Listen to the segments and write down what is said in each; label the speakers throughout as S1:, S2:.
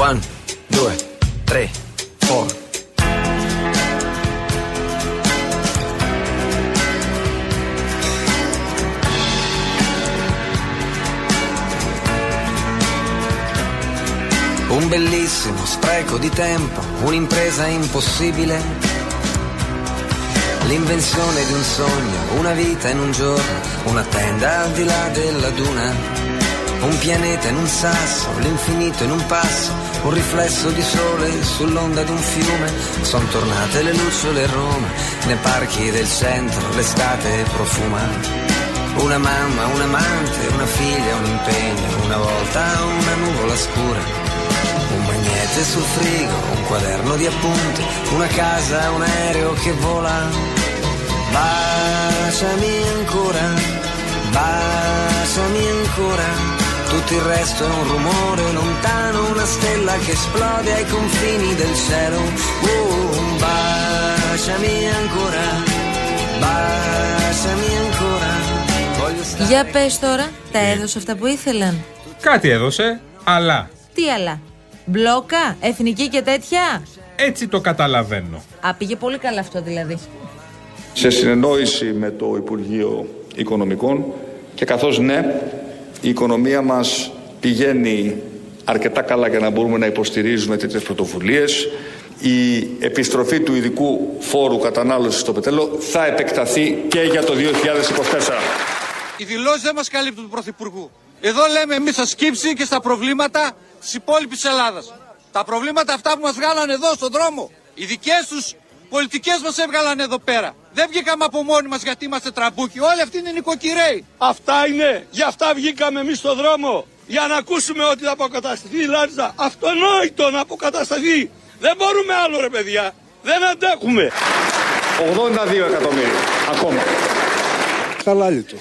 S1: One, due, tre, four. Un bellissimo spreco di tempo, un'impresa impossibile. L'invenzione di un sogno, una vita in un giorno, una tenda al di là della duna. Un pianeta in un sasso, l'infinito in un passo, un riflesso di sole sull'onda di un fiume. Sono tornate le lucciole a Roma, nei parchi del centro l'estate profuma. Una mamma, un amante, una figlia, un impegno, una volta una nuvola scura. Un magnete sul frigo, un quaderno di appunti, una casa, un aereo che vola. Baciami ancora, baciami ancora. Tutto il resto è un rumore lontano, una stella che esplode ai confini del cielo. Uh, baciami ancora, baciami ancora. Voglio stare
S2: Για πες τώρα, τα έδωσε αυτά που ήθελαν.
S3: Κάτι έδωσε, αλλά
S2: Τι άλλα; Μπλόκα, εθνική και τέτοια;
S3: έτσι το καταλαβαίνω.
S2: Α, πήγε πολύ καλά αυτό δηλαδή.
S4: σε συνεννόηση με το Υπουργείο Οικονομικών και καθώς ναι, η οικονομία μας πηγαίνει αρκετά καλά για να μπορούμε να υποστηρίζουμε τέτοιες πρωτοβουλίες. Η επιστροφή του ειδικού φόρου κατανάλωσης στο πετρέλαιο θα επεκταθεί και για το 2024.
S5: Οι δηλώσεις δεν μας καλύπτουν του Πρωθυπουργού. Εδώ λέμε εμείς στα σκύψη και στα προβλήματα της υπόλοιπης Ελλάδας. Τα προβλήματα αυτά που μας βγάλανε εδώ στον δρόμο, οι δικές τους πολιτικές μας έβγαλαν εδώ πέρα. Δεν βγήκαμε από μόνοι μας γιατί είμαστε τραμπούκοι. Όλοι αυτοί είναι νοικοκυραίοι.
S6: Αυτά είναι. Γι' αυτά βγήκαμε εμείς στον δρόμο. Για να ακούσουμε ότι θα αποκατασταθεί η Λάρισα. Αυτονόητο να αποκατασταθεί. Δεν μπορούμε άλλο ρε παιδιά. Δεν αντέχουμε.
S4: 82 εκατομμύρια ακόμα.
S6: Χαλάλι του.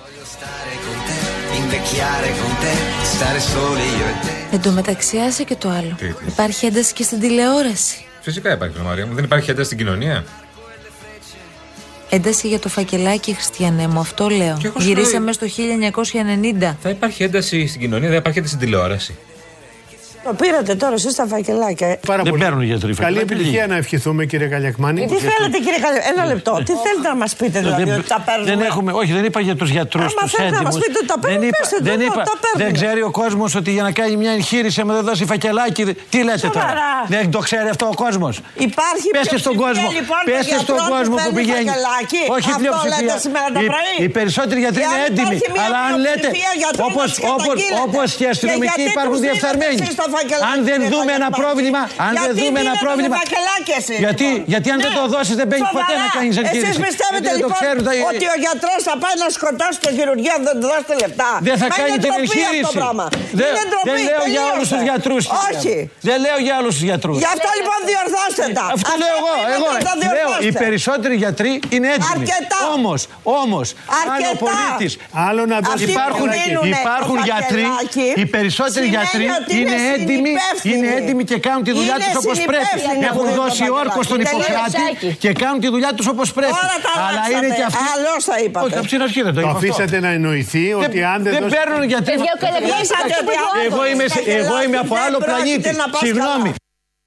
S1: Voglio stare con te, invecchiare con te, stare soli io e te.
S2: Εν τω μεταξύ, άσε και το άλλο.
S3: Τι, τι.
S2: Υπάρχει ένταση και στην τηλεόραση.
S3: Φυσικά υπάρχει, ρε Μαρία μου. Δεν υπάρχει ένταση στην κοινωνία.
S2: Ένταση για το φακελάκι, Χριστιανέ μου, αυτό λέω.
S3: Και εγώ σου
S2: Γυρίσαμε
S3: λέω-
S2: στο 1990.
S3: Θα υπάρχει ένταση στην κοινωνία, δεν υπάρχει ένταση στην τηλεόραση.
S7: Το πήρατε τώρα εσείς τα φακελάκια.
S8: Πάρα
S9: Δεν
S8: πολύ.
S9: παίρνουν γιατροί
S8: Καλή
S9: φακελάκια,
S8: επιτυχία
S9: τι
S8: να ευχηθούμε, κύριε Καλιακμάνη.
S7: Ε, Τι θέλετε, κύριε Καλέ, ένα λεπτό. Τι θέλετε να μας πείτε, δηλαδή,
S9: Δεν,
S7: ότι τα παίρνουμε;
S9: δεν έχουμε, όχι, δεν είπα για τους γιατρούς
S7: Άμα
S9: τους
S7: θέλετε να μας
S9: έντιμους.
S7: πείτε ότι τα παίρνουμε,
S9: δεν είπα,
S7: πέστε το,
S9: δεν,
S7: τα
S9: είπα,
S7: παίρνουμε.
S9: δεν ξέρει ο κόσμος ότι για να κάνει μια εγχείρηση, άμα δεν δώσει φακελάκι. δε- Τι λέτε τώρα;
S7: Σοβαρά.
S9: Δεν το ξέρει αυτό ο κόσμος;
S7: Υπάρχει
S9: Πες και στον
S7: πλειοψηφία,
S9: κόσμο.
S7: λοιπόν,
S9: Πες
S7: των
S9: και στον
S7: γιατρών
S9: κόσμο που
S7: παίρνει
S9: πηγαίνει.
S7: φακελάκι;
S9: Όχι
S7: Αυτό
S9: πλειοψηφία.
S7: λέτε σήμερα το
S9: Οι-
S7: πρωί;
S9: Οι περισσότεροι γιατροί
S7: Και
S9: είναι
S7: αν
S9: έντιμοι.
S7: υπάρχει μια
S9: Αλλά αν λέτε.
S7: πλειοψηφία γιατρών
S9: Όπω
S7: μας καταγγείλετε.
S9: όπως και οι
S7: Και
S9: αστυνομικοί
S7: γιατί
S9: υπάρχουν
S7: τους δίνετε
S9: διεφθαρμένοι.
S7: Εσείς το φακελάκι,
S9: Αν δεν
S7: κύριε
S9: δούμε ένα
S7: Καλιακμάνη.
S9: πρόβλημα. Αν δεν
S7: Γιατί
S9: δούμε ένα
S7: δίνετε το
S9: πρόβλημα.
S7: φακελάκι εσείς,
S9: Γιατί,
S7: λοιπόν.
S9: γιατί αν δεν
S7: Ναι.
S9: το δώσει δεν παίρνει ποτέ να
S7: Σοβαρά.
S9: κάνει εγχείρηση.
S7: Εσείς πιστεύετε
S9: Γιατί δεν το
S7: λοιπόν
S9: ξέρουν τα-
S7: ότι ο γιατρός θα πάει να σκοτώσει το χειρουργείο αν δεν του δώσετε λεπτά.
S9: Δεν θα
S7: Μα
S9: κάνει
S7: είναι
S9: την
S7: ντροπή αυτό
S9: εγχείρηση.
S7: το πράγμα.
S9: Δεν,
S7: είναι ντροπή,
S9: δεν λέω για
S7: τελείωσε.
S9: όλους τους γιατρούς.
S7: Όχι.
S9: Δεν λέω για όλους τους γιατρούς.
S7: Γι' αυτό λοιπόν διορθώστε τα.
S9: Αυτό λέω εγώ.
S7: Που
S9: εγώ
S7: είπατε, τα
S9: λέω, οι
S7: διορθώστε.
S9: περισσότεροι γιατροί είναι έτοιμοι.
S7: Αρκετά.
S9: Όμως, όμως, αν ο
S7: Αρκετά.
S9: πολίτης.
S8: Άλλο να δώσει
S7: Αυτοί που
S9: Υπάρχουν,
S7: δίνουνε
S9: υπάρχουν
S7: το
S9: γιατροί,
S7: φακελάκι,
S9: οι περισσότεροι
S7: σημαίνει
S9: γιατροί
S7: ότι
S9: είναι έτοιμοι,
S7: συνυπεύθυνοι.
S9: είναι έτοιμοι και κάνουν τη δουλειά
S7: Είναι
S9: τους όπως πρέπει.
S7: συνυπεύθυνοι που
S9: Έχουν
S7: δίνουν το
S9: δώσει
S7: φακελάκι.
S9: όρκο στον
S7: Τελείωσε.
S9: Ιπποκράτη και κάνουν τη δουλειά τους όπως πρέπει.
S7: Τώρα τα
S9: Αλλά
S7: αλλάξατε.
S9: είναι και αυτοί.
S7: Αλλιώς θα είπατε.
S9: Όχι, από την αρχή δεν το
S8: Το
S9: είπα. αυτό.
S8: αφήσατε να εννοηθεί ότι αν δεν
S9: Δεν
S8: δώσει.
S9: παίρνουν γιατροί.
S10: Παιδιά, ο Καλιακμάνης
S7: Είσατε
S10: αυτό που
S7: δια-
S10: εγώ
S9: Εγώ είμαι, σε- εγώ είμαι από
S7: Δεν
S9: άλλο
S7: πρόκειται
S9: πλανήτη.
S7: να πας
S9: Συγγνώμη.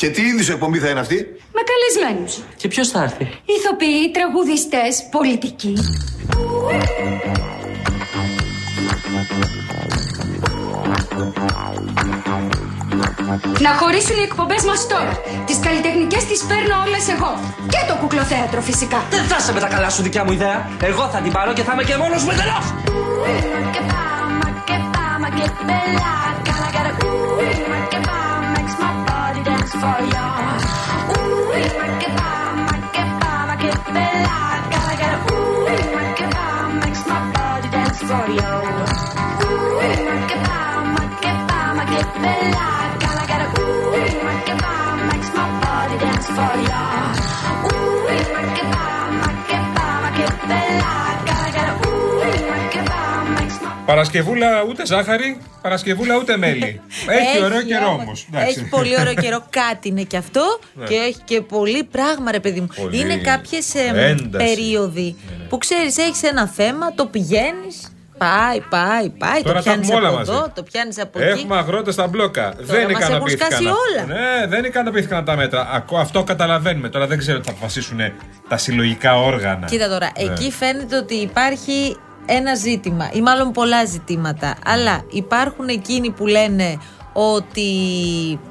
S6: Και τι είδους εκπομπή θα είναι αυτή;
S10: Με καλεσμένους.
S1: Και ποιος θα έρθει;
S10: Ηθοποιοί, τραγουδιστές, πολιτικοί. Να χωρίσουν οι εκπομπές μας τώρα. Τις καλλιτεχνικές τις παίρνω όλες εγώ. Και το κουκλοθέατρο φυσικά.
S1: Δεν θα σε με τα καλά σου δικιά μου ιδέα. Εγώ θα την πάρω και θα είμαι και μόνος μου εντελώς.
S10: folio. Ui, ma que va, ma que va, ma que bella. Gotta get it. Ui, ma que va, makes my body dance for you. Ui, ma que va, ma que va, ma que bella. Gotta get it. Ui, ma que va, makes my body dance for you. Ui, ma que.
S3: Παρασκευούλα ούτε ζάχαρη, Παρασκευούλα ούτε μέλι. Έχει ωραίο καιρό όμως.
S2: Έχει πολύ ωραίο καιρό. Κάτι είναι και αυτό.
S3: Ναι.
S2: Και έχει και πολύ πράγμα, ρε παιδί μου.
S3: Πολύ.
S2: Είναι κάποιες
S3: Ένταση.
S2: περίοδοι που ξέρεις, έχεις ένα θέμα, το πηγαίνεις. Πάει, πάει, πάει.
S3: Τώρα
S2: το
S3: τα
S2: πιάνεις
S3: έχουμε όλα
S2: από
S3: μαζί.
S2: εδώ, το πιάνεις από εκεί.
S3: Έχουμε αγρότες στα μπλόκα. δεν
S2: μας έχουν
S3: ικανοποιήθηκαν.
S2: σκάσει όλα.
S3: Ναι, δεν ικανοποιήθηκαν από τα μέτρα. Ακό- Αυτό καταλαβαίνουμε. Τώρα δεν ξέρω τι θα αποφασίσουν τα συλλογικά όργανα.
S2: Κοίτα τώρα,
S3: Ναι.
S2: εκεί φαίνεται ότι υπάρχει ένα ζήτημα ή μάλλον πολλά ζητήματα. Αλλά υπάρχουν εκείνοι που λένε ότι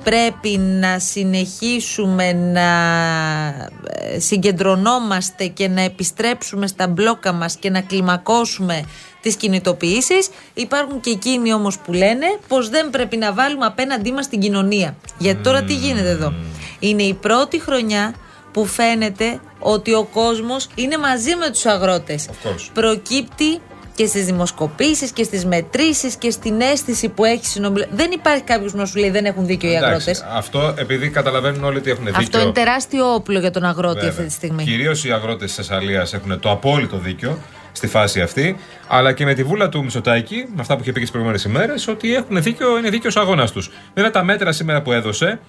S2: πρέπει να συνεχίσουμε να ε, συγκεντρωνόμαστε και να επιστρέψουμε στα μπλόκα μας και να κλιμακώσουμε τις κινητοποιήσεις. Υπάρχουν και εκείνοι όμως που λένε πως δεν πρέπει να βάλουμε απέναντί μας την κοινωνία. Γιατί τώρα τι γίνεται εδώ; Είναι η πρώτη χρονιά που φαίνεται ότι ο κόσμος είναι μαζί με τους αγρότες.
S3: Of course.
S2: Προκύπτει και στις δημοσκοπήσεις και στις μετρήσεις και στην αίσθηση που έχει συνομιλία. Δεν υπάρχει κάποιος που να σου λέει δεν έχουν δίκιο οι
S3: Εντάξει,
S2: αγρότες.
S3: Αυτό επειδή καταλαβαίνουν όλοι ότι έχουν δίκιο.
S2: Αυτό είναι τεράστιο όπλο για τον αγρότη αυτή τη στιγμή.
S3: Κυρίως οι αγρότες της Θεσσαλίας έχουν το απόλυτο δίκιο στη φάση αυτή. Αλλά και με τη βούλα του Μισοτάκη, με αυτά που είχε πει και τι προηγούμενες ημέρες, ότι έχουν δίκιο, είναι δίκαιος ο αγώνας τους. Βέβαια τα μέτρα σήμερα που έδωσε,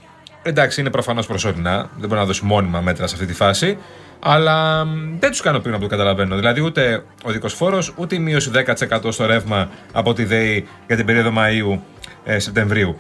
S3: εντάξει είναι προφανώς προσωρινά, δεν μπορεί να δώσει μόνιμα μέτρα σε αυτή τη φάση. Αλλά μ, δεν τους ικανοποιούν από το καταλαβαίνω. Δηλαδή ούτε ο δικός φόρος, ούτε η μείωση 10% στο ρεύμα από τη ΔΕΗ για την περίοδο Μαΐου-Σεπτεμβρίου.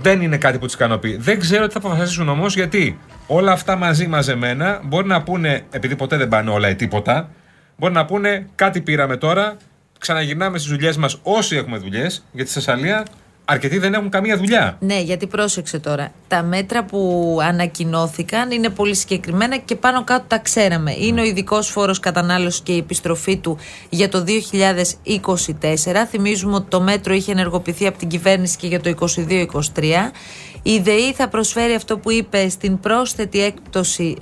S3: Δεν είναι κάτι που τους ικανοποιεί. Δεν ξέρω τι θα αποφασίσουν όμως γιατί όλα αυτά μαζί μαζεμένα μπορεί να πούνε, επειδή ποτέ δεν πάνε όλα ή τίποτα, μπορεί να πούνε κάτι πήραμε τώρα, ξαναγυρνάμε στις δουλειές μας όσοι έχουμε δουλειές, γιατί στη Θεσσαλία αρκετοί δεν έχουν καμία δουλειά.
S2: Ναι, γιατί πρόσεξε τώρα. Τα μέτρα που ανακοινώθηκαν είναι πολύ συγκεκριμένα και πάνω κάτω τα ξέραμε. Είναι ο ειδικός φόρος κατανάλωσης και η επιστροφή του για το 2024. Θυμίζουμε ότι το μέτρο είχε ενεργοποιηθεί από την κυβέρνηση και για το 2022-2023. Η ΔΕΗ θα προσφέρει αυτό που είπε στην πρόσθετη έκπτωση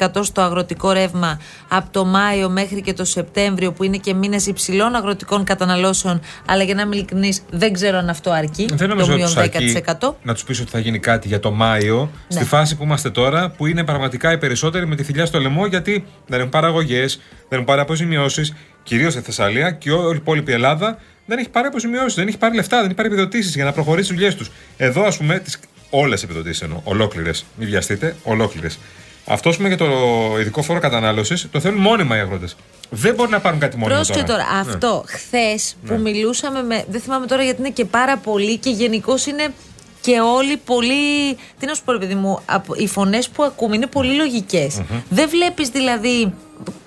S2: 10% στο αγροτικό ρεύμα από το Μάιο μέχρι και το Σεπτέμβριο που είναι και μήνες υψηλών αγροτικών καταναλώσεων αλλά για να είμαι ειλικρινής δεν ξέρω αν αυτό αρκεί
S3: Δεν
S2: το
S3: νομίζω ότι
S2: μείον
S3: τους αρκεί
S2: 10%.
S3: να τους πεις ότι θα γίνει κάτι για το Μάιο, στη
S2: Ναι.
S3: φάση που είμαστε τώρα, που είναι πραγματικά οι περισσότεροι με τη θηλιά στο λαιμό, γιατί δεν έχουν παραγωγές, δεν έχουν πάρει αποζημιώσεις, κυρίως στη Θεσσαλία και όλη η υπόλοιπη Ελλάδα δεν έχει πάρει αποζημιώσεις, δεν έχει πάρει λεφτά, δεν έχει πάρει επιδοτήσεις για να προχωρήσει τι δουλειές τους. Εδώ, ας πούμε, τις, όλες επιδοτήσεις εννοώ, ολόκληρες. Μην βιαστείτε, ολόκληρες. Αυτό, πούμε, για το ειδικό φόρο κατανάλωσης, το θέλουν μόνιμα οι αγρότες. Δεν μπορεί να πάρουν κάτι μόνιμο
S2: Πρόσεχε τώρα,
S3: Ναι.
S2: αυτό χθες που
S3: Ναι.
S2: μιλούσαμε με. Δεν θυμάμαι τώρα γιατί είναι και πάρα πολύ και γενικώς είναι και όλοι πολύ. Τι να σου πω, ρε παιδί μου, από- οι φωνές που ακούμε είναι πολύ λογικές. Δεν βλέπεις δηλαδή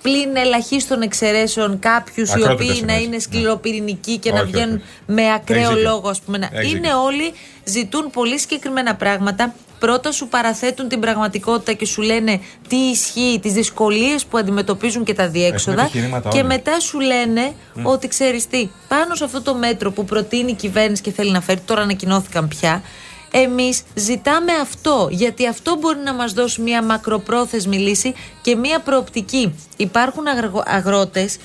S2: πλην ελαχίστων εξαιρέσεων κάποιους οι
S3: Ακρότητες
S2: οποίοι να
S3: εννοείς.
S2: είναι σκληροπυρηνικοί και να
S3: Όχι,
S2: βγαίνουν
S3: όχι.
S2: με ακραίο
S3: Έχεις δίκιο.
S2: λόγο, ας πούμε. να-
S3: Έχεις
S2: Είναι
S3: δίκιο.
S2: όλοι ζητούν πολύ συγκεκριμένα πράγματα. Πρώτα σου παραθέτουν την πραγματικότητα και σου λένε τι ισχύει, τις δυσκολίες που αντιμετωπίζουν και τα διέξοδα.
S3: επιχειρήματα
S2: Και
S3: όλοι.
S2: μετά σου λένε ότι ξέρεις τι, πάνω σε αυτό το μέτρο που προτείνει η κυβέρνηση και θέλει να φέρει, τώρα ανακοινώθηκαν πια. Εμείς ζητάμε αυτό, γιατί αυτό μπορεί να μας δώσει μια μακροπρόθεσμη λύση και μια προοπτική. Υπάρχουν αγρότες,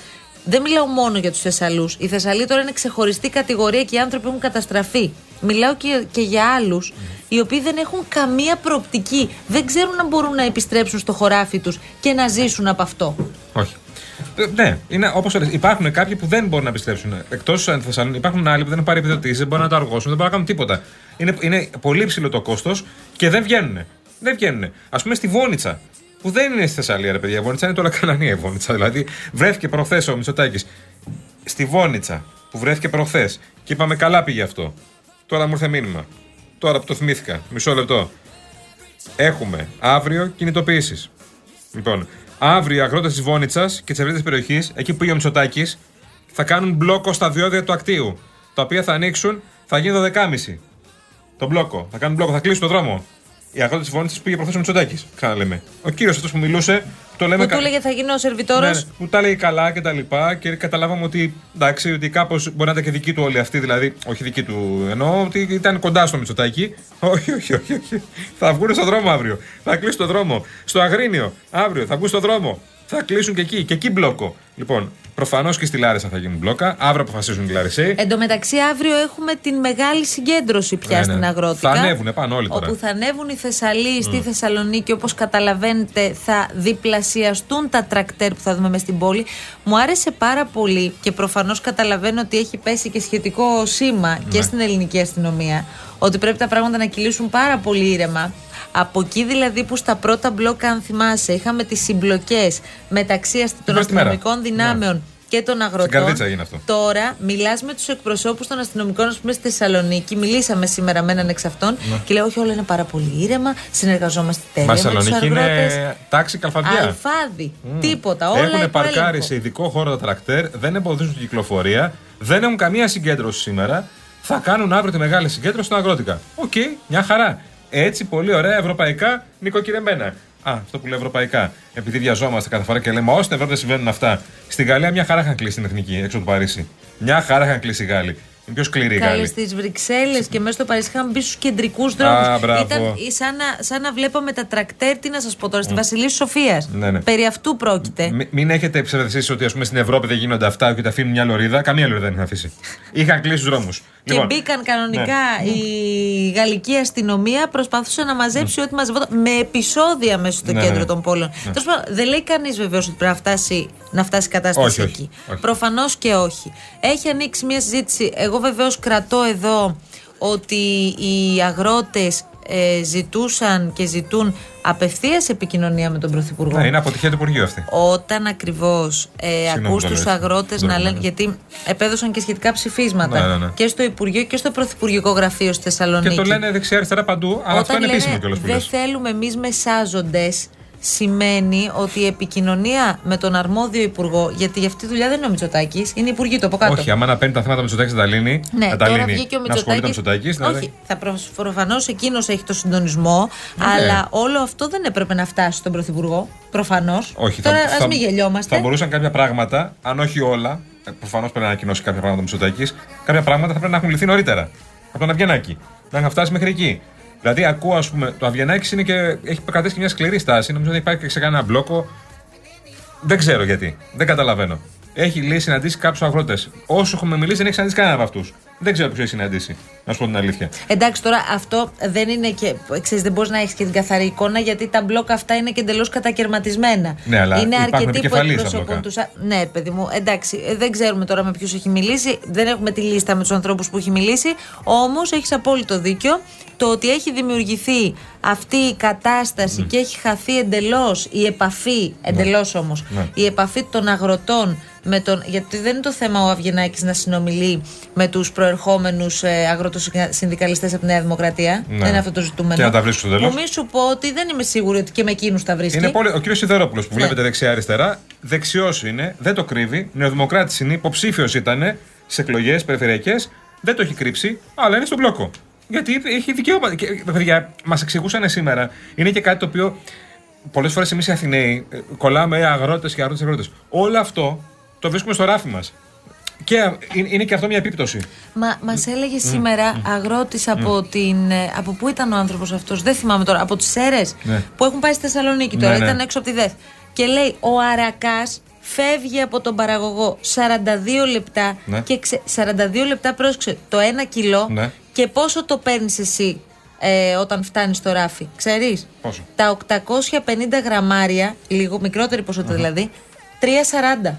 S2: δεν μιλάω μόνο για τους Θεσσαλούς. Οι Θεσσαλοί τώρα είναι ξεχωριστή κατηγορία και οι άνθρωποι έχουν καταστραφεί. Μιλάω και, και για άλλους, οι οποίοι δεν έχουν καμία προοπτική. Δεν ξέρουν αν μπορούν να επιστρέψουν στο χωράφι τους και να ζήσουν από αυτό.
S3: Όχι. Ε, Ναι, είναι όπως Υπάρχουν κάποιοι που δεν μπορούν να επιστρέψουν. Εκτός Θεσσαλονίκη, υπάρχουν άλλοι που δεν έχουν πάρει επιδοτήσεις, δεν μπορούν να τα αργώσουν, δεν μπορούν να κάνουν τίποτα. Είναι, είναι πολύ ψηλό το κόστος και δεν βγαίνουν. Δεν βγαίνουν. Α πούμε στη Βόνιτσα, που δεν είναι στη Θεσσαλία, ρε παιδιά. Η Βόνιτσα είναι τώρα Ακαρνανία η Βόνιτσα. Δηλαδή βρέθηκε προχθές ο Μητσοτάκης στη Βόνιτσα, που βρέθηκε προχθές και είπαμε καλά πήγε αυτό. Τώρα μου ήρθε μήνυμα. Τώρα που το θυμήθηκα. Μισό λεπτό. Έχουμε αύριο κινητοποιήσεις. Λοιπόν, αύριο οι αγρότες της Βόνιτσας και της ευρύτερης περιοχής, εκεί που πήγε ο Μητσοτάκης, θα κάνουν μπλόκο στα διόδια του ακτίου. Τα οποία θα ανοίξουν, θα γίνει 12.30. Το μπλόκο. Θα κάνουν μπλόκο, θα κλείσουν το δρόμο. Οι αγρότε της Βόνιτσα πήγε προχθές ο Μητσοτάκης. Ξαναλέμε. Ο κύριος αυτός που μιλούσε, το λέμε.
S2: Που
S3: κα-
S2: του έλεγε θα γίνω ο σερβιτόρος.
S3: ναι, ναι, που τα λέει καλά και τα λοιπά και καταλάβαμε ότι εντάξει, ότι κάπως μπορεί να ήταν και δική του όλοι αυτοί, δηλαδή, όχι δική του, εννοώ ότι ήταν κοντά στο Μητσοτάκι. όχι, όχι, όχι, όχι. Θα βγουν στο δρόμο αύριο. Θα κλείσουν το δρόμο. Στο Αγρίνιο αύριο θα βγουν στο δρόμο. Θα κλείσουν και εκεί, και εκεί μπλόκο. Λοιπόν, προφανώς και στη Λάρισα θα γίνουν μπλόκα. Αύριο αποφασίζουν οι Λαρισαίοι.
S2: Εν τω μεταξύ, αύριο έχουμε την μεγάλη συγκέντρωση πια
S3: Ναι, ναι.
S2: στην αγρότικα.
S3: Θα ανέβουνε πάνω όλοι τώρα.
S2: Όπου θα ανέβουν οι Θεσσαλοί στη
S3: Μμ.
S2: Θεσσαλονίκη, όπως καταλαβαίνετε, θα διπλασιαστούν τα τρακτέρ που θα δούμε μες στην πόλη. Μου άρεσε πάρα πολύ και προφανώς καταλαβαίνω ότι έχει πέσει και σχετικό σήμα και
S11: Ναι.
S2: στην ελληνική αστυνομία. Ότι πρέπει τα πράγματα να κυλήσουν πάρα πολύ ήρεμα. Από εκεί δηλαδή που στα πρώτα μπλοκ, αν θυμάσαι, είχαμε τις συμπλοκές μεταξύ ασ- των
S3: πρώτη μέρα.
S2: αστυνομικών δυνάμεων και των αγροτών.
S3: Καρδίτσα έγινε αυτό.
S2: Τώρα μιλάς με τους εκπροσώπους των αστυνομικών, ας πούμε, στη Θεσσαλονίκη. Μιλήσαμε σήμερα με έναν εξ αυτών
S3: Ναι.
S2: και λέω: Όχι, όλα είναι πάρα πολύ ήρεμα. Συνεργαζόμαστε τέλεια
S3: Μα
S2: με τους
S3: Θεσσαλονίκη
S2: αγρότες.
S3: είναι τάξη καλφαδιά.
S2: Αλφάδι.
S3: Μμ.
S2: Τίποτα. Όλα
S3: Έχουν
S2: υπό
S3: παρκάρει
S2: έλεγχο.
S3: σε ειδικό χώρο τα τρακτέρ, δεν εμποδίζουν την κυκλοφορία, δεν έχουν καμία συγκέντρωση σήμερα. Θα κάνουν αύριο τη μεγάλη συγκέντρωση στον αγρότικα. Οκ, μια χαρά. Έτσι, πολύ ωραία ευρωπαϊκά νοικοκυρεμένα. Α, αυτό που λέω ευρωπαϊκά. Επειδή βιαζόμαστε κάθε φορά και λέμε, Ω στην Ευρώπη δεν συμβαίνουν αυτά. Στη Γαλλία μια χαρά είχαν κλείσει την εθνική έξω από το Παρίσι. Μια χαρά είχαν κλείσει οι Γάλλοι. Είναι πιο σκληροί οι
S2: Καλέ
S3: Γάλλοι.
S2: στις Βρυξέλλες και μέσα στο Παρίσι είχαν μπει στους κεντρικούς δρόμους.
S3: Α, μπράβο.
S2: Ήταν σαν να, σαν να βλέπαμε τα τρακτέρ, τι να σας πω τώρα, στη
S3: Μμ.
S2: Βασιλίσσης Σοφίας.
S3: Ναι, ναι.
S2: Περί αυτού πρόκειται.
S3: Μη- Μην έχετε ψευδαισθήσεις ότι ας πούμε, στην Ευρώπη δεν γίνονται αυτά και τα αφήνουν μια λωρίδα. Καμία λωρίδα δεν είχαν αφήσει. Είχαν κλείσει τους δρόμους.
S2: Και μπήκαν κανονικά
S3: ναι.
S2: η γαλλική αστυνομία, προσπαθούσε να μαζέψει ό,τι μαζευόταν με επεισόδια μέσα στο
S3: Ναι,
S2: κέντρο
S3: ναι.
S2: των πόλεων.
S3: Ναι.
S2: Τέλος πάντων, δεν λέει κανείς βεβαίως ότι πρέπει να φτάσει, να φτάσει η κατάσταση
S3: Όχι, όχι,
S2: εκεί.
S3: όχι.
S2: Προφανώς και όχι. Έχει ανοίξει μια συζήτηση. Εγώ βεβαίως κρατώ εδώ ότι οι αγρότες ζητούσαν και ζητούν απευθείας επικοινωνία με τον Πρωθυπουργό.
S3: Ναι, είναι αποτυχία του Υπουργείου αυτή.
S2: Όταν ακριβώς ε,
S3: Συγγνώμη
S2: ακούς
S3: που το
S2: τους
S3: λέω
S2: αγρότες
S3: έτσι.
S2: να
S3: Δεν
S2: λένε.
S3: το
S2: Γιατί επέδωσαν και σχετικά ψηφίσματα
S3: Ναι, ναι, ναι.
S2: και στο Υπουργείο και στο Πρωθυπουργικό Γραφείο στη Θεσσαλονίκη.
S3: Και το λένε δεξιά-αριστερά παντού, αλλά αυτό είναι
S2: λένε,
S3: επίσημο κιόλας που
S2: Δεν
S3: λες.
S2: θέλουμε εμείς μεσάζοντες, σημαίνει ότι η επικοινωνία με τον αρμόδιο υπουργό, γιατί για αυτή τη δουλειά δεν είναι ο Μητσοτάκης, είναι υπουργοί το από κάτω.
S3: Όχι, άμα να παίρνει τα θέματα με Μητσοτάκης να τα λύνει.
S2: Ναι,
S3: να τα
S2: τώρα
S3: λύνει.
S2: βγήκε ο
S3: να ασχολείται ο
S2: Μητσοτάκης.
S3: Μητσοτάκης, δηλαδή.
S2: Όχι, θα προφανώς εκείνος έχει το συντονισμό,
S3: Ναι.
S2: αλλά όλο αυτό δεν έπρεπε να φτάσει στον Πρωθυπουργό. Προφανώς.
S3: Όχι,
S2: Τώρα
S3: θα,
S2: α μην γελιόμαστε.
S3: Θα μπορούσαν κάποια πράγματα, αν όχι όλα, προφανώς πρέπει να ανακοινώσει κάποια πράγματα ο Μητσοτάκης, κάποια πράγματα θα πρέπει να έχουν λυθεί νωρίτερα. Από τον Αβγενάκη. Να είχαν φτάσει μέχρι εκεί. Δηλαδή, ακούω, ας πούμε, το Αβγενάκης είναι και έχει κρατήσει και μια σκληρή στάση. Νομίζω ότι υπάρχει και σε κανένα μπλόκο. Δεν ξέρω γιατί. Δεν καταλαβαίνω. Έχει λύσει συναντήσει κάποιους αγρότες. Όσο έχουμε μιλήσει, δεν έχει συναντήσει κανένα από αυτούς. Δεν ξέρω ποιος έχει συναντήσει. Να σου πω την αλήθεια.
S2: Εντάξει, τώρα αυτό δεν είναι και. Ξέρεις, δεν μπορείς να έχεις και την καθαρή εικόνα γιατί τα μπλοκ αυτά είναι και εντελώς κατακαιρματισμένα.
S3: Ναι, αλλά
S2: είναι
S3: υπάρχουν
S2: αρκετοί που
S3: επικεφαλείς στα
S2: εκπροσωπούν
S3: μπλοκά.
S2: του. Ναι, παιδί μου, εντάξει, ε, δεν ξέρουμε τώρα με ποιους έχει μιλήσει. Δεν έχουμε τη λίστα με τους ανθρώπους που έχει μιλήσει. Όμως έχεις απόλυτο δίκιο. Το ότι έχει δημιουργηθεί αυτή η κατάσταση και έχει χαθεί εντελώς η επαφή, εντελώς όμως,
S11: Ναι.
S2: η επαφή των αγροτών με τον. Γιατί δεν είναι το θέμα ο Αυγενάκης να συνομιλεί με τους προερχόμενους ε, αγροτοσυνδικαλιστές από τη Νέα Δημοκρατία.
S3: Ναι.
S2: Δεν είναι αυτό το ζητούμενο.
S3: Και να τα βρίσκει στο τέλος.
S2: Που μη σου πω ότι δεν είμαι σίγουρη ότι και με εκείνους τα βρίσκει.
S3: Είναι πολύ, ο κύριος Σιδερόπουλος που
S2: Ναι.
S3: βλέπετε δεξιά-αριστερά, δεξιός είναι, δεν το κρύβει. Νεοδημοκράτης είναι, υποψήφιος ήταν σε εκλογές περιφερειακές, δεν το έχει κρύψει, αλλά είναι στον μπλόκο. Γιατί έχει δικαίωμα. Και, παιδιά, μας εξηγούσαν σήμερα, είναι και κάτι το οποίο πολλές φορές εμείς οι Αθηναίοι ε, κολλάμε αγρότες και αγρότες αγρότες. Όλο αυτό το βρίσκουμε στο ράφι μας. Και ε, είναι είναι και αυτό μια επίπτωση.
S2: Μα μας έλεγε σήμερα αγρότης από την. ε, Από πού ήταν ο άνθρωπος αυτός, δεν θυμάμαι τώρα. Από τις Σέρες
S3: Ναι.
S2: που έχουν πάει στη Θεσσαλονίκη τώρα.
S3: Ναι, ναι.
S2: Ήταν έξω από τη ΔΕΘ. Και λέει ο Αρακάς φεύγει από τον παραγωγό 42 λεπτά.
S3: Ναι.
S2: Και ξε- 42 λεπτά πρόσεξε το ένα κιλό.
S3: Ναι.
S2: Και πόσο το παίρνεις εσύ ε, όταν φτάνεις στο ράφι, ξέρεις;
S3: Πόσο;
S2: Τα 850 γραμμάρια, λίγο μικρότερη ποσότητα δηλαδή, 3,40.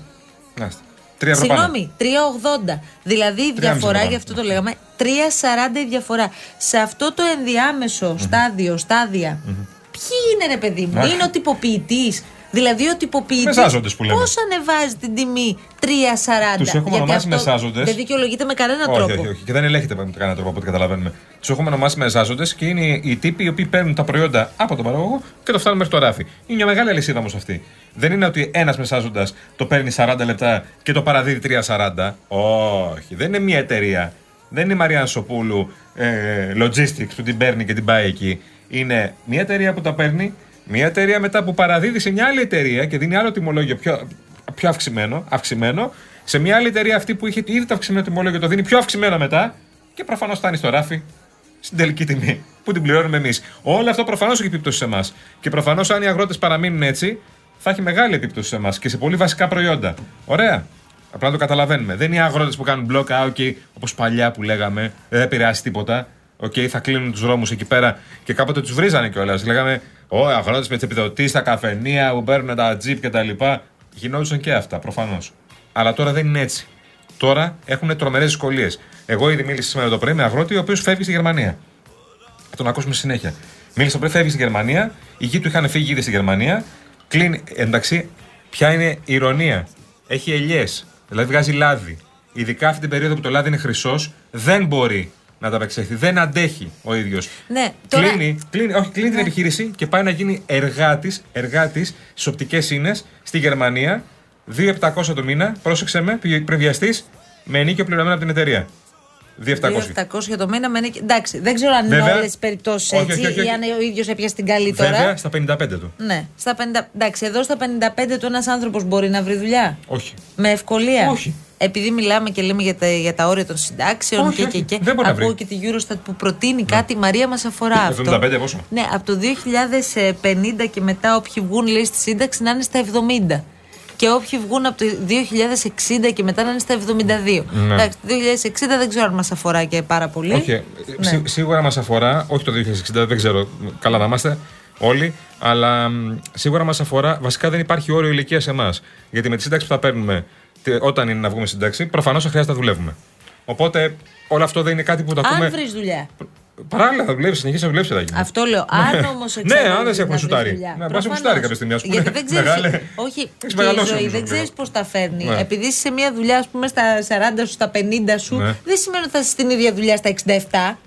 S3: Μάλιστα. Τρία ευρώ πάνω.
S2: Συγγνώμη, 3,80. Δηλαδή η
S3: Τρία
S2: διαφορά,
S3: μισό
S2: γι' αυτό το λέγαμε, 3,40 η διαφορά. Σε αυτό το ενδιάμεσο στάδιο, στάδια, ποιοι είναι ρε παιδί μου,
S3: Αχ.
S2: είναι ο τυποποιητής. Δηλαδή ο τυποποιητής.
S3: Μεσάζοντες που λέμε.
S2: Πώς ανεβάζει την τιμή 3,40.
S3: Τους έχουμε
S2: Γιατί
S3: ονομάσει
S2: αυτό
S3: μεσάζοντες.
S2: Δεν δικαιολογείται με κανένα
S3: όχι,
S2: τρόπο.
S3: όχι, όχι. Και δεν ελέγχεται με κανένα τρόπο από ό,τι καταλαβαίνουμε. Τους έχουμε ονομάσει μεσάζοντες και είναι οι τύποι οι οποίοι παίρνουν τα προϊόντα από τον παραγωγό και το φτάνουν μέχρι το ράφι. Είναι μια μεγάλη αλυσίδα όμως αυτή. Δεν είναι ότι ένας μεσάζοντας το παίρνει 40 λεπτά και το παραδίδει 3,40. Όχι, δεν είναι μια εταιρεία. Δεν είναι η Μαρία Σοπούλου ε, Logistics που την παίρνει και την πάει εκεί. Είναι μια εταιρεία που τα παίρνει, μια εταιρεία μετά που παραδίδει σε μια άλλη εταιρεία και δίνει άλλο τιμολόγιο πιο, πιο αυξημένο, αυξημένο. Σε μια άλλη εταιρεία αυτή που είχε ήδη το αυξημένο τιμολόγιο το δίνει πιο αυξημένο μετά και προφανώς φτάνει στο ράφι στην τελική τιμή που την πληρώνουμε εμείς. Όλο αυτό προφανώς έχει επίπτωση σε εμάς. Και προφανώς αν οι αγρότες παραμείνουν έτσι, θα έχει μεγάλη επίπτωση σε εμάς και σε πολύ βασικά προϊόντα. Ωραία. Απλά να το καταλαβαίνουμε. Δεν είναι οι αγρότες που κάνουν μπλοκ, α, οκ, όπως παλιά που λέγαμε, δεν θα επηρεάσει τίποτα. Οκ, θα κλείνουν τους δρόμους εκεί πέρα και κάποτε τους βρίζανε κιόλας. Λέγαμε, Ω, αγρότες με τις επιδοτήσεις, τα καφενεία που παίρνουν τα τζιπ κτλ. Γινόντουσαν και αυτά, προφανώς. Αλλά τώρα δεν είναι έτσι. Τώρα έχουν τρομερές δυσκολίες. Εγώ ήδη μίλησα σήμερα το πρωί με αγρότη ο οποίος φεύγει στη Γερμανία. Θα τον ακούσουμε στη συνέχεια. Μίλησα το πρωί, φεύγει στη Γερμανία. Οι γη του είχαν φύγει ήδη στη Γερμανία. Κλείνει. Εντάξει, ποια είναι η ηρωνία. Έχει ελιές. Δηλαδή βγάζει λάδι. Ειδικά αυτή την περίοδο που το λάδι είναι χρυσός, δεν μπορεί να τα απεξέλθει. Δεν αντέχει ο ίδιος.
S2: Ναι, τώρα...
S3: Κλείνει, κλείνει, όχι, κλείνει την επιχείρηση και πάει να γίνει εργάτης εργάτης στις οπτικές ίνε στη Γερμανία. 2.700 το μήνα. Πρόσεξε με, πριν βιαστεί με ενίκιο πληρωμένο από την εταιρεία. 2.700.
S2: 2.700 το μήνα με νίκη. Εντάξει, δεν ξέρω αν είναι
S3: Βέβαια.
S2: όλες τι περιπτώσεις
S3: Όχι,
S2: έτσι
S3: όχι, όχι, όχι.
S2: ή αν ο ίδιος έπιασε την καλή τώρα.
S3: Βέβαια στα 55 του.
S2: Ναι, στα 50, εντάξει, εδώ στα 55 του ένας άνθρωπος μπορεί να βρει δουλειά;
S3: Όχι.
S2: Με ευκολία;
S3: Όχι.
S2: Επειδή μιλάμε και λέμε για τα, για τα όρια των συντάξεων
S3: Όχι,
S2: και,
S3: όχι.
S2: και, και.
S3: Δεν μπορεί να
S2: Ακούω
S3: βρει.
S2: και τη Eurostat που προτείνει κάτι, η Μαρία μας αφορά αυτό.
S3: 75 πόσο;
S2: Ναι, από το 2050 και μετά όποιοι βγουν λέει στη σύνταξη να είναι στα 70. Και όποιοι βγουν από το 2060 και μετά να είναι στα 72.
S3: Ναι.
S2: Εντάξει, το 2060 δεν ξέρω αν μας αφορά και πάρα πολύ.
S3: Όχι.
S2: Ναι.
S3: Σί- σίγουρα μας αφορά, όχι το 2060, δεν ξέρω. Καλά να είμαστε όλοι. Αλλά μ, σίγουρα μας αφορά. Βασικά δεν υπάρχει όριο ηλικίας σε εμάς. Γιατί με τη σύνταξη που θα παίρνουμε τε- όταν είναι να βγούμε σύνταξη, προφανώς θα χρειάζεται να δουλεύουμε. Οπότε όλο αυτό δεν είναι κάτι που το ακούμε.
S2: Αν βρεις δουλειά.
S3: Παράλληλα θα δουλεύεις, συνεχίσει να δουλεύεις, Ράκη μου.
S2: Αυτό λέω. Αν όμως
S3: Ναι, αν δεν σε έχουν σουτάρει. Ναι, μπορεί να σε έχουν σουτάρει κάποια στιγμή, ας πούμε.
S2: Γιατί δεν ξέρεις.
S3: Μεγάλε.
S2: Όχι,
S3: Έχεις
S2: και η
S3: μεγαλώσει
S2: ζωή
S3: όμως,
S2: δεν
S3: νομίζω.
S2: ξέρει πώς τα φέρνει.
S3: Ναι.
S2: Επειδή είσαι σε μια δουλειά, ας πούμε, στα 40 σου, στα 50 σου,
S3: Ναι.
S2: δεν σημαίνει ότι θα είσαι στην ίδια δουλειά στα 67.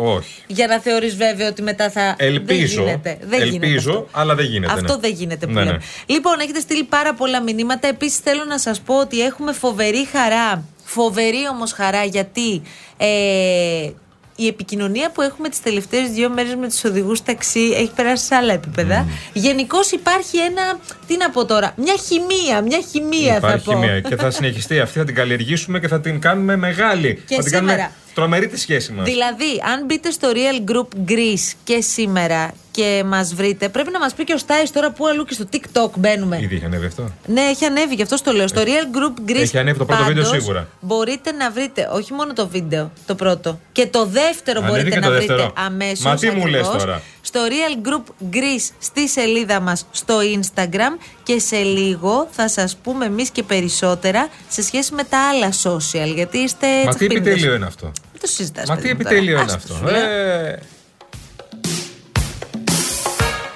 S3: Όχι.
S2: Για να θεωρείς βέβαιο ότι μετά θα.
S3: Ελπίζω.
S2: Δεν γίνεται. Δεν γίνεται
S3: ελπίζω,
S2: αυτό.
S3: αλλά δεν γίνεται.
S2: Αυτό
S3: ναι.
S2: δεν γίνεται που
S3: Ναι,
S2: λέμε.
S3: ναι.
S2: Λοιπόν, έχετε στείλει πάρα πολλά μηνύματα. Επίσης, θέλω να σας πω ότι έχουμε φοβερή χαρά. Φοβερή όμως χαρά γιατί ε, η επικοινωνία που έχουμε τις τελευταίες δύο μέρες με τους οδηγούς ταξί έχει περάσει σε άλλα επίπεδα. Γενικώς υπάρχει ένα. Τι να πω τώρα, μια χημεία. Μια χημεία
S3: Υπάρχει
S2: θα πω.
S3: χημεία και θα συνεχιστεί αυτή, θα την καλλιεργήσουμε και θα την κάνουμε μεγάλη.
S2: Και
S3: θα την κάνουμε
S2: σήμερα.
S3: Τρομερή τη σχέση μας.
S2: Δηλαδή, αν μπείτε στο Real Group Greece και σήμερα και μας βρείτε, πρέπει να μας πει και ο Στάις τώρα που αλλού και στο TikTok μπαίνουμε.
S3: Ήδη είχε ανέβει αυτό;
S2: Ναι, έχει ανέβει, γι' αυτό το λέω. Στο Real Group Greece.
S3: Έχει ανέβει το πρώτο βίντεο
S2: πάντως,
S3: σίγουρα.
S2: Μπορείτε να βρείτε όχι μόνο το βίντεο, το πρώτο, και το δεύτερο
S3: Ανέβηκε
S2: μπορείτε
S3: το
S2: να βρείτε
S3: δεύτερο.
S2: αμέσως.
S3: Μα τι μου λες τώρα;
S2: Στο Real Group Greece στη σελίδα μας στο Instagram και σε λίγο θα σας πούμε εμείς και περισσότερα σε σχέση με τα άλλα social. Γιατί είστε.
S3: Μα τι
S2: τσαχπίνιδες.
S3: επιτέλειο είναι αυτό;
S2: Δεν το συζητάς,
S3: Μα
S2: παιδί
S3: τι
S2: μου, τώρα.
S3: επιτέλειο είναι
S2: Άστο,
S3: αυτό;
S2: σου λέω.
S3: Ε,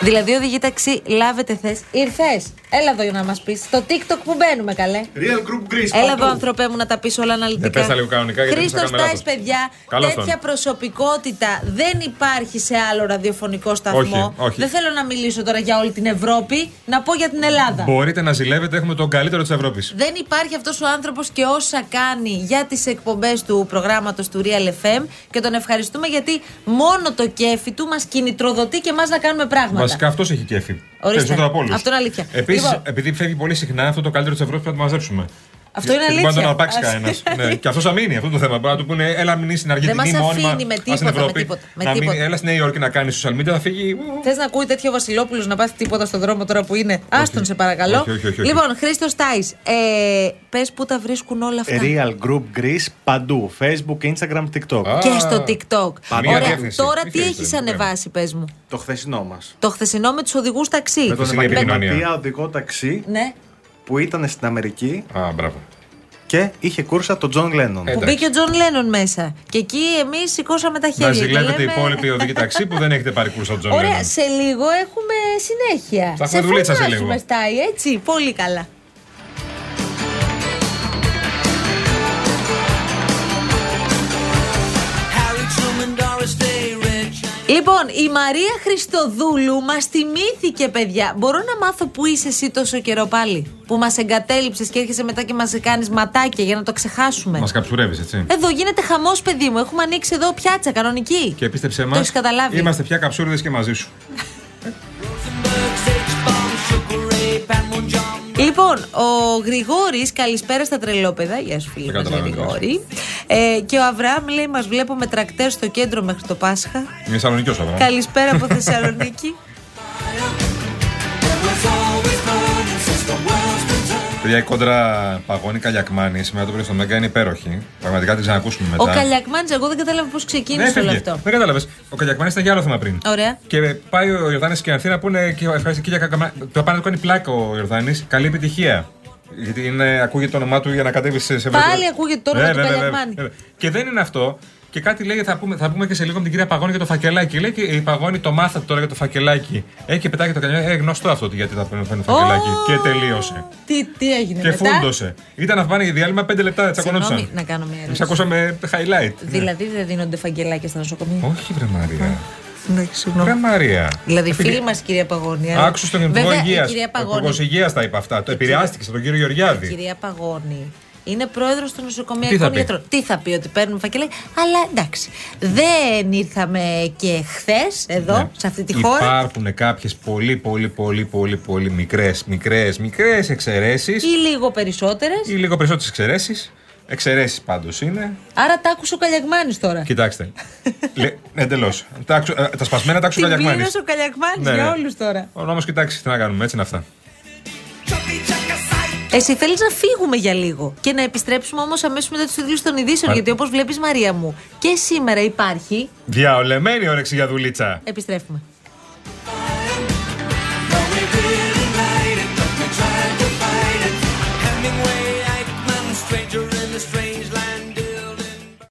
S2: Δηλαδή, οδηγεί ταξί, λάβετε θε. Ήρθες. Έλα εδώ για να μας πεις. Στο TikTok που μπαίνουμε, καλέ.
S11: Real Group Greece.
S2: Έλα
S11: παντού.
S2: εδώ, ανθρωπέ μου, να τα πεις όλα αναλυτικά.
S3: Ε, πες τα λίγο κανονικά, γιατί
S2: Χρήστο
S3: θα κάνουμε
S2: Τάις,
S3: λάθος.
S2: παιδιά,
S3: Καλώς
S2: τέτοια
S3: τον.
S2: προσωπικότητα δεν υπάρχει σε άλλο ραδιοφωνικό σταθμό.
S3: Όχι, όχι.
S2: Δεν θέλω να μιλήσω τώρα για όλη την Ευρώπη, να πω για την Ελλάδα.
S3: μπορείτε να ζηλεύετε, έχουμε τον καλύτερο της Ευρώπης.
S2: Δεν υπάρχει αυτός ο άνθρωπος και όσα κάνει για τις εκπομπές του προγράμματος του Real FM και τον ευχαριστούμε γιατί μόνο το κέφι του μας κινητροδοτεί και εμά να κάνουμε πράγματα.
S3: Βασικά αυτός έχει κέφι.
S2: Ορίστε.
S3: Περισσότερο από όλους.
S2: Αυτό είναι αλήθεια.
S3: Επίσης,
S2: Λοιπόν.
S3: επειδή φεύγει πολύ συχνά, αυτό το καλύτερο της Ευρώπης πρέπει να το μαζέψουμε.
S2: Αυτό είναι
S3: Γιατί
S2: αλήθεια.
S3: Μπορεί να τον αρπάξει
S2: Ας-
S3: κανένας. ναι. Και αυτός θα μείνει αυτό το θέμα. Μπορεί να του πούνε, έλα μείνει στην Αργεντινή
S2: μας
S3: μόνιμα.
S2: αφήνει με
S3: ας στην
S2: τίποτα, με
S3: Ευρώπη.
S2: τίποτα, με
S3: να μείνει-
S2: τίποτα.
S3: έλα στη Νέα Υόρκη να κάνει social media, θα φύγει.
S2: Θες να ακούει τέτοιο Βασιλόπουλος να πάθει τίποτα στον δρόμο τώρα που είναι; Άστον, σε παρακαλώ.
S3: Όχι, όχι, όχι, όχι.
S2: Λοιπόν, Χρήστος Τάις, ε, πες πού τα βρίσκουν όλα αυτά.
S11: Real Group Greece παντού. Facebook, Instagram, TikTok.
S2: Και στο TikTok.
S11: Μία
S2: Ωραία.
S11: διεύθυνση.
S2: Τώρα
S11: Μη
S2: τι
S11: φαίνεται,
S2: έχεις
S11: ναι.
S2: ανεβάσει, πες μου;
S11: Το χθεσινό μας.
S2: Το χθεσινό με τους οδηγούς ταξί.
S11: Με τον
S3: είναι η επικοινωνία.
S11: επαγγελματία οδηγό ταξί
S2: Ναι.
S11: Που ήταν στην Αμερική
S3: Α, μπράβο.
S11: και είχε κούρσα τον Τζον Λένον.
S2: Που μπήκε ο Τζον Λένον μέσα. Και εκεί εμείς σηκώσαμε τα
S3: Να
S2: χέρια. και
S3: ζηλεύετε οι
S2: λέμε-
S3: υπόλοιποι οδηγοί ταξί που δεν έχετε πάρει κούρσα Τζον
S2: Ωραία,
S3: Lennon.
S2: σε λίγο έχουμε συνέχεια.
S3: Θα έχουμε δουλίτσα σε λίγο.
S2: φωνάζουμε, Stay, έτσι. Πολύ καλά. Λοιπόν, η Μαρία Χριστοδούλου μας θυμήθηκε, παιδιά. Μπορώ να μάθω που είσαι εσύ τόσο καιρό πάλι. Που μας εγκατέλειψες και έρχεσαι μετά και μας κάνεις ματάκια για να το ξεχάσουμε;
S3: Μας καψουρεύεις, έτσι.
S2: Εδώ γίνεται χαμός, παιδί μου. Έχουμε ανοίξει εδώ πιάτσα κανονική.
S3: Και πίστεψε
S2: Το
S3: μας.
S2: έχεις καταλάβει.
S3: Είμαστε πια καψούριδε και μαζί σου.
S2: Λοιπόν, ο Γρηγόρης, καλησπέρα στα τρελόπεδα. Γεια σου, φίλε
S3: Δεν
S2: μας,
S3: καταλαβαίνω,
S2: Γρηγόρη. Ε, και ο Αβραάμ λέει: Μας βλέπω με τρακτέρ στο κέντρο μέχρι το Πάσχα.
S3: Είναι σαλονικό αυτό.
S2: Καλησπέρα από Θεσσαλονίκη.
S3: Παιδιά, η κόντρα παγώνει Καλιακμάνη σήμερα το πρωί στο Μέγκα είναι υπέροχη. Πραγματικά την ξανακούσουμε μετά.
S2: Ο Καλιακμάνης, εγώ δεν κατάλαβα πώς ξεκίνησε
S3: Ναι,
S2: όλο
S3: έφευγε.
S2: αυτό.
S3: Δεν κατάλαβες. Ο Καλιακμάνης ήταν για άλλο θέμα πριν.
S2: Ωραία.
S3: Και πάει ο Ιορδάνης και η Ανθήνα που είναι και ευχαριστή για Κακαμάνη. Το πάνε να του κάνει πλάκα ο Ιορδάνης. Καλή επιτυχία. Γιατί είναι, ακούγεται το όνομά του για να κατέβει σε σε
S2: Πάλι
S3: ευρωπαϊκό-
S2: ακούγεται το όνομα
S3: Ναι,
S2: του
S3: βέβαια,
S2: Καλιακμάνη.
S3: βέβαια. Και δεν είναι αυτό. Και κάτι λέει, θα πούμε, θα πούμε και σε λίγο με την κυρία Παγώνη για το φακελάκι. Λέει και η Παγώνη το μάθατε τώρα για το φακελάκι. Έχει και πετάει και το καλιά. Ε, γνωστό αυτό ότι γιατί θα παίρνει το φακελάκι. Και τελείωσε.
S2: Τι, τι έγινε
S3: Και
S2: μετά;
S3: φούντωσε. Ήταν να πάνε διάλειμμα 5 λεπτά,
S2: Συγγνώμη,
S3: τσακωνόντουσαν.
S2: να κάνω μια
S3: Εμεί
S2: ερώτηση.
S3: ακούσαμε highlight.
S2: Δηλαδή δεν δίνονται φαγγελάκια στα νοσοκομεία;
S3: Όχι, βρε Μαρία.
S2: Εντάξει, συγγνώμη.
S3: Βρε Μαρία.
S2: Δηλαδή,
S3: Επειδή-
S2: φίλη μας, κυρία Παγώνη. αλλά-
S3: Άκουσε τον Υπουργός
S2: Βέβαια,
S3: Υγείας.
S2: Η κυρία
S3: Ο Υπουργός
S2: Παγώνη.
S3: Υγείας τα είπε αυτά. Το επηρεάστηκε στον κύριο
S2: Η
S3: Γεωργιάδη.
S2: κυρία Παγώνη είναι πρόεδρος των
S3: Τι θα
S2: νοσοκομιακών
S3: πει;
S2: γιατρών. Τι θα πει, ότι παίρνουμε φακελάκια. Αλλά εντάξει. Δεν ήρθαμε και χθες εδώ,
S3: Ναι.
S2: σε αυτή τη χώρα.
S3: Υπάρχουν κάποιες πολύ, πολύ, πολύ, πολύ, πολύ μικρές, μικρές, μικρές εξαιρέσεις
S2: Ή λίγο περισσότερες.
S3: ή λίγο περισσότερες εξαιρέσεις. Εξαιρέσεις πάντως είναι.
S2: Άρα τα άκουσε ο Καλιακμάνη τώρα.
S3: Κοιτάξτε. Εντελώς. Τα, άκουσε- ε, τα σπασμένα τα άκουσε ο
S2: Την
S3: Καλιακμάνη.
S2: πλήρωσε ο Καλιακμάνη
S3: Ναι, ναι.
S2: για όλους τώρα.
S3: Όμω κοιτάξτε, τι να κάνουμε, έτσι είναι αυτά.
S2: Εσύ θέλεις να φύγουμε για λίγο και να επιστρέψουμε όμως αμέσως μετά τους τίτλου των ειδήσεων.
S3: Μα-
S2: Γιατί όπως βλέπεις, Μαρία μου, και σήμερα υπάρχει.
S3: Διαολεμένη όρεξη για δουλίτσα.
S2: Επιστρέφουμε.